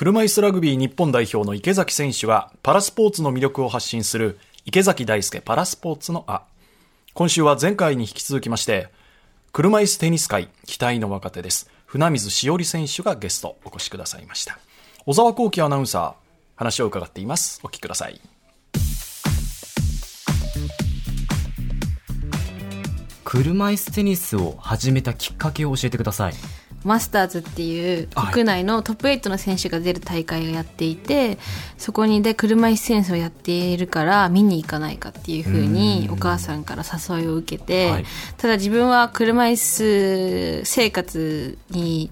車椅子ラグビー日本代表の池崎選手はパラスポーツの魅力を発信する池崎大輔パラスポーツのあ。今週は前回に引き続きまして、車椅子テニス界期待の若手です。船水しおり選手がゲストお越しくださいました。小沢光輝アナウンサー、話を伺っています。お聞きください。車椅子テニスを始めたきっかけを教えてください。マスターズっていう国内のトップ8の選手が出る大会をやっていて、そこにで車椅子テニスをやっているから見に行かないかっていうふうにお母さんから誘いを受けて、はい、ただ自分は車椅子生活に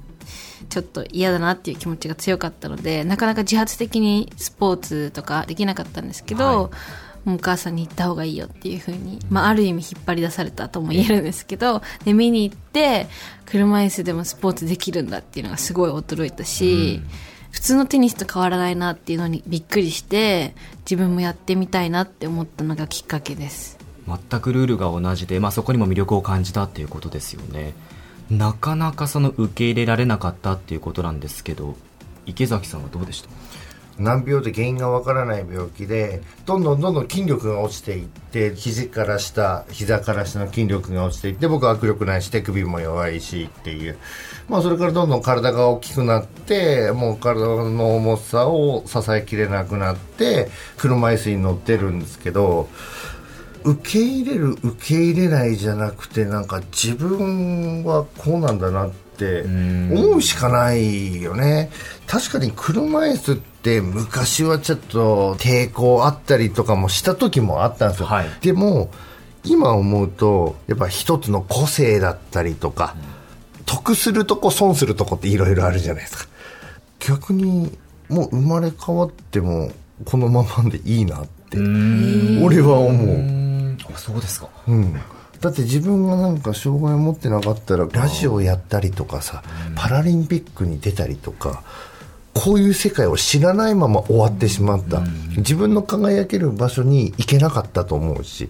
ちょっと嫌だなっていう気持ちが強かったのでなかなか自発的にスポーツとかできなかったんですけど、はいお母さんに行った方がいいよっていうふうに、まあ、ある意味引っ張り出されたとも言えるんですけどで見に行って車椅子でもスポーツできるんだっていうのがすごい驚いたし、うん、普通のテニスと変わらないなっていうのにびっくりして自分もやってみたいなって思ったのがきっかけです。全くルールが同じで、まあ、そこにも魅力を感じたっていうことですよね。なかなかその受け入れられなかったっていうことなんですけど池崎さんはどうでした？難病で原因がわからない病気でどんどんどんどん筋力が落ちていって肘から下膝から下の筋力が落ちていって僕は握力ないし手首も弱いしっていう。まあそれからどんどん体が大きくなってもう体の重さを支えきれなくなって車椅子に乗ってるんですけど受け入れる受け入れないじゃなくてなんか自分はこうなんだなって思うしかないよね。確かに車椅子って昔はちょっと抵抗あったりとかもした時もあったんですよ、はい、でも今思うとやっぱ一つの個性だったりとか、うん、得するとこ損するとこっていろいろあるじゃないですか。逆にもう生まれ変わってもこのままでいいなって俺は思う。あそうですか。うんだって自分がなんか障害を持ってなかったらラジオやったりとかさパラリンピックに出たりとかこういう世界を知らないまま終わってしまった、自分の輝ける場所に行けなかったと思うし。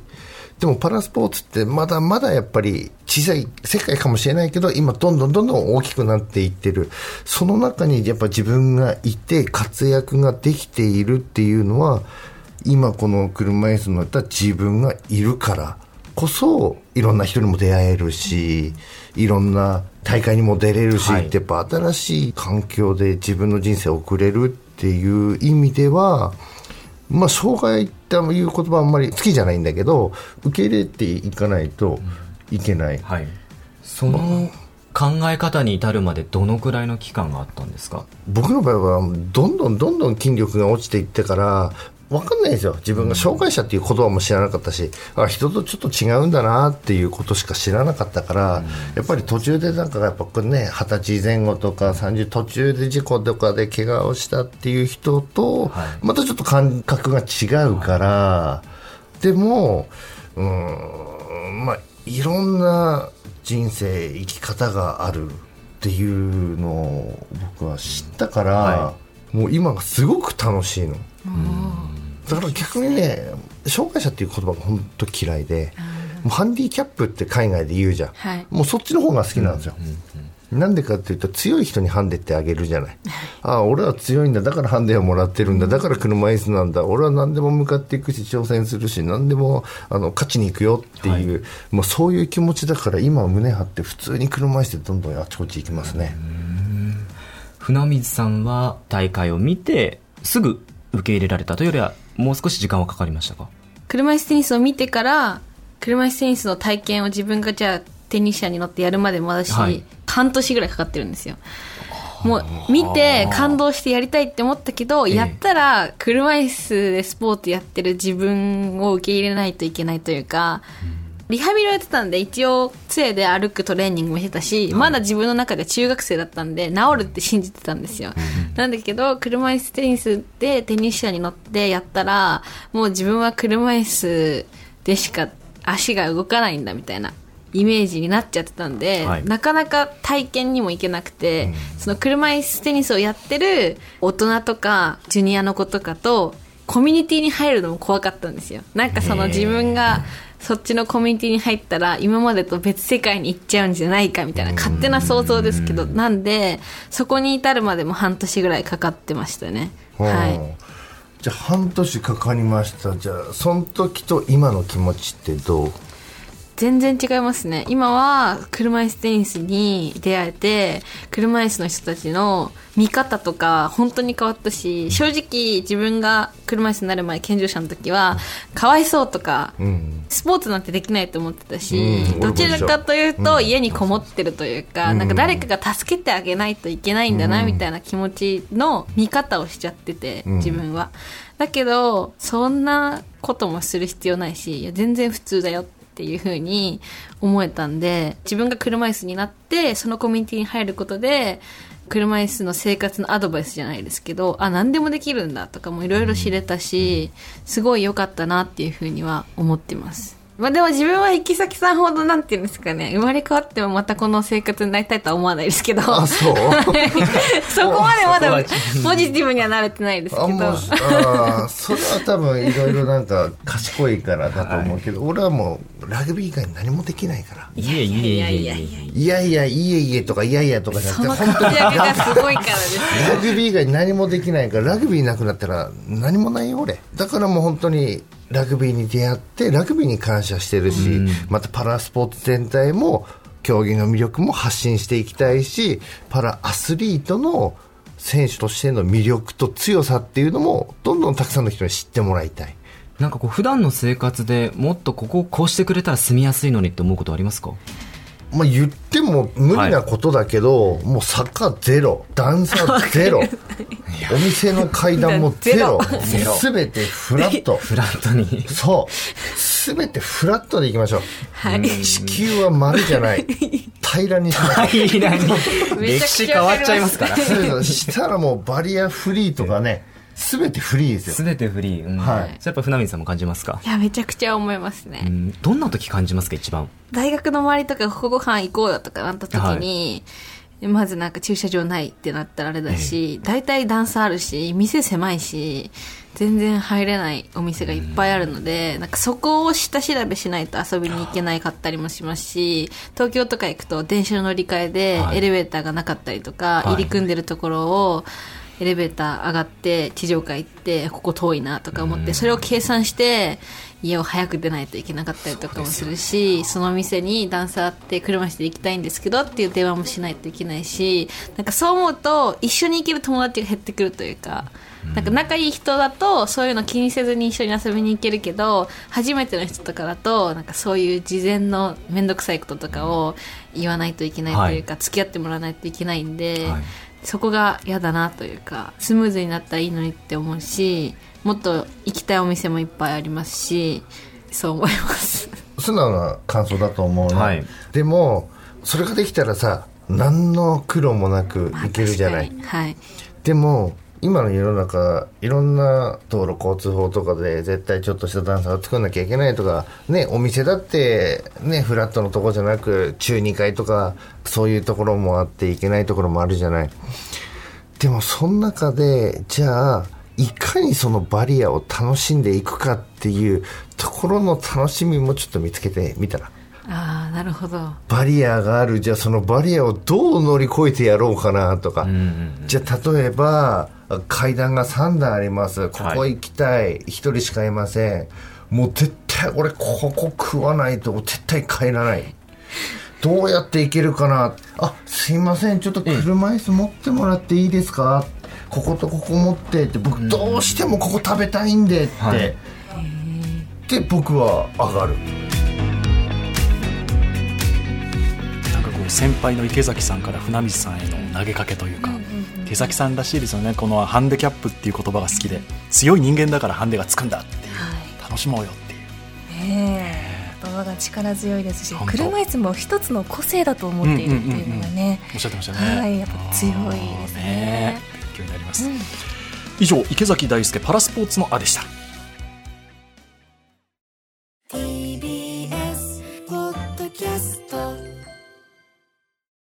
でもパラスポーツってまだまだやっぱり小さい世界かもしれないけど今どんどんどんどん大きくなっていってる。その中にやっぱ自分がいて活躍ができているっていうのは今この車椅子乗った自分がいるからこそいろんな人にも出会えるしいろんな大会にも出れるし、はい、ってやっぱ新しい環境で自分の人生を送れるっていう意味では、まあ、障害っていう言葉はあんまり好きじゃないんだけど受け入れていかないといけない。はい、その考え方に至るまでどのくらいの期間があったんですか？僕の場合はどんどんどんどん筋力が落ちていってから分かんないですよ。自分が障害者っていう言葉も知らなかったしあ人とちょっと違うんだなっていうことしか知らなかったから、うん、やっぱり途中でなんかやっぱね二十歳前後とか30途中で事故とかで怪我をしたっていう人と、またちょっと感覚が違うから、はい、でもうんまあいろんな人生生き方があるっていうのを僕は知ったから、はい、もう今がすごく楽しいの。うんだから逆にね障害者っていう言葉が本当嫌いで、もうハンディキャップって海外で言うじゃん、はい、もうそっちの方が好きなんですよ、なんでかっていうと強い人にハンデってあげるじゃない。ああ俺は強いんだ。だからハンデをもらってるんだ。だから車椅子なんだ。俺は何でも向かっていくし挑戦するし何でもあの勝ちに行くよっていう、はい、もうそういう気持ちだから今は胸張って普通に車椅子でどんどんあちこち行きますね。船水さんは大会を見てすぐ受け入れられたというよりはもう少し時間はかかりましたか？車椅子テニスを見てから車椅子テニスの体験を自分がじゃあテニス車に乗ってやるまでも私、はい、半年ぐらいかかってるんですよ。もう見て感動してやりたいって思ったけど、やったら車椅子でスポーツやってる自分を受け入れないといけないというか、リハビリをやってたんで一応杖で歩くトレーニングもしてたし、まだ自分の中で中学生だったんで治るって信じてたんですよ、なんだけど車椅子テニスでテニス車に乗ってやったらもう自分は車椅子でしか足が動かないんだみたいなイメージになっちゃってたんで、はい、なかなか体験にも行けなくて、うん、その車椅子テニスをやってる大人とかジュニアの子とかとコミュニティに入るのも怖かったんですよ。なんかその自分がそっちのコミュニティに入ったら今までと別世界に行っちゃうんじゃないかみたいな勝手な想像ですけど。なんでそこに至るまでも半年ぐらいかかってましたね。はいうんじゃあ半年かかりました。じゃあその時と今の気持ちってどう？全然違いますね。今は車椅子テニスに出会えて車椅子の人たちの見方とか本当に変わったし正直自分が車椅子になる前健常者の時はかわいそうとか、うん。スポーツなんてできないと思ってたし、うん。どちらかというと家にこもってるというか、なんか誰かが助けてあげないといけないんだなみたいな気持ちの見方をしちゃってて、自分は。だけど、そんなこともする必要ないし、いや全然普通だよっていう風に思えたんで、自分が車椅子になって、そのコミュニティに入ることで、車椅子の生活のアドバイスじゃないですけど、あ、何でもできるんだとかもいろいろ知れたし、すごい良かったなっていうふうには思ってます。まあでも自分は行き先さんほどなんていうんですかね、生まれ変わってもまたこの生活になりたいとは思わないですけど。あそう？そこまでまだポジティブには慣れてないですけど。ああーそれは多分いろいろなんか賢いからだと思うけど、俺はもうラグビー以外に何もできないから。いえいえいえいやいや。いやいやいやいえいえとかいやいやとかじゃなくて本当にがすごいからですよ。ラグビー以外に何もできないからラグビーなくなったら何もないよ俺。だからもう本当にラグビーに出会ってラグビーに感謝してるし、またパラスポーツ全体も競技の魅力も発信していきたいしパラアスリートの選手としての魅力と強さっていうのもどんどんたくさんの人に知ってもらいたい。なんかこう普段の生活でもっとここをこうしてくれたら住みやすいのにって思うことありますか？まあ、言っても無理なことだけど、もう坂ゼロ段差ゼロお店の階段もゼロすべてフラット。フラットに。そう。すべてフラットでいきましょう。はい。地球は丸じゃない。平らにしましょう。平らに。歴史変わっちゃいますから。そう。したらもうバリアフリーとかねすべてフリーですよ。すべてフリー、うん。はい。それやっぱ船水さんも感じますか？いや、めちゃくちゃ思いますね。うん。どんな時感じますか一番？大学の周りとかここご飯行こうよとかなった時に、まずなんか駐車場ないってなったらあれだし、大体段差あるし、店狭いし、全然入れないお店がいっぱいあるので、なんかそこを下調べしないと遊びに行けないかったりもしますし、東京とか行くと電車の乗り換えではい。エレベーターがなかったりとか、はい。入り組んでるところを、エレベーター上がって地上階行ってここ遠いなとか思ってそれを計算して家を早く出ないといけなかったりとかもするしその店に段差あって車椅子で行きたいんですけどっていう電話もしないといけないしなんかそう思うと一緒に行ける友達が減ってくるというか。なんか仲いい人だとそういうの気にせずに一緒に遊びに行けるけど初めての人とかだとなんかそういう事前の面倒くさいこととかを言わないといけないというか、付き合ってもらわないといけないんで、はいそこが嫌だなというかスムーズになったらいいのにって思うしもっと行きたいお店もいっぱいありますしそう思います。素直な感想だと思うね、はい。でもそれができたらさ何の苦労もなくいけるじゃない、確かに。はい。でも今の世の中いろんな道路交通法とかで絶対ちょっとした段差を作んなきゃいけないとかねお店だってねフラットのとこじゃなく中2階とかそういうところもあっていけないところもあるじゃない。でもその中でじゃあいかにそのバリアを楽しんでいくかっていうところの楽しみもちょっと見つけてみたら。ああなるほど。バリアがある。じゃあそのバリアをどう乗り越えてやろうかなとか、じゃあ例えば階段が3段あります。ここ行きたい、1人しかいません。もう絶対俺ここ食わないと絶対帰らない。どうやって行けるかな。あすいません。ちょっと車椅子持ってもらっていいですか。こことここ持って。って僕どうしてもここ食べたいんで。って、はい。で僕は上がる。なんかこう先輩の池崎さんから船水さんへの投げかけというか、池崎さんらしいですよね。このハンデキャップっていう言葉が好きで。強い人間だからハンデがつくんだっていう、楽しもうよっていう。ねえ。言葉が力強いですし車椅子も一つの個性だと思っているっていうのがね。おっしゃってましたね。はいやっぱ強いですね。勉強になります、以上池崎大輔パラスポーツのあでした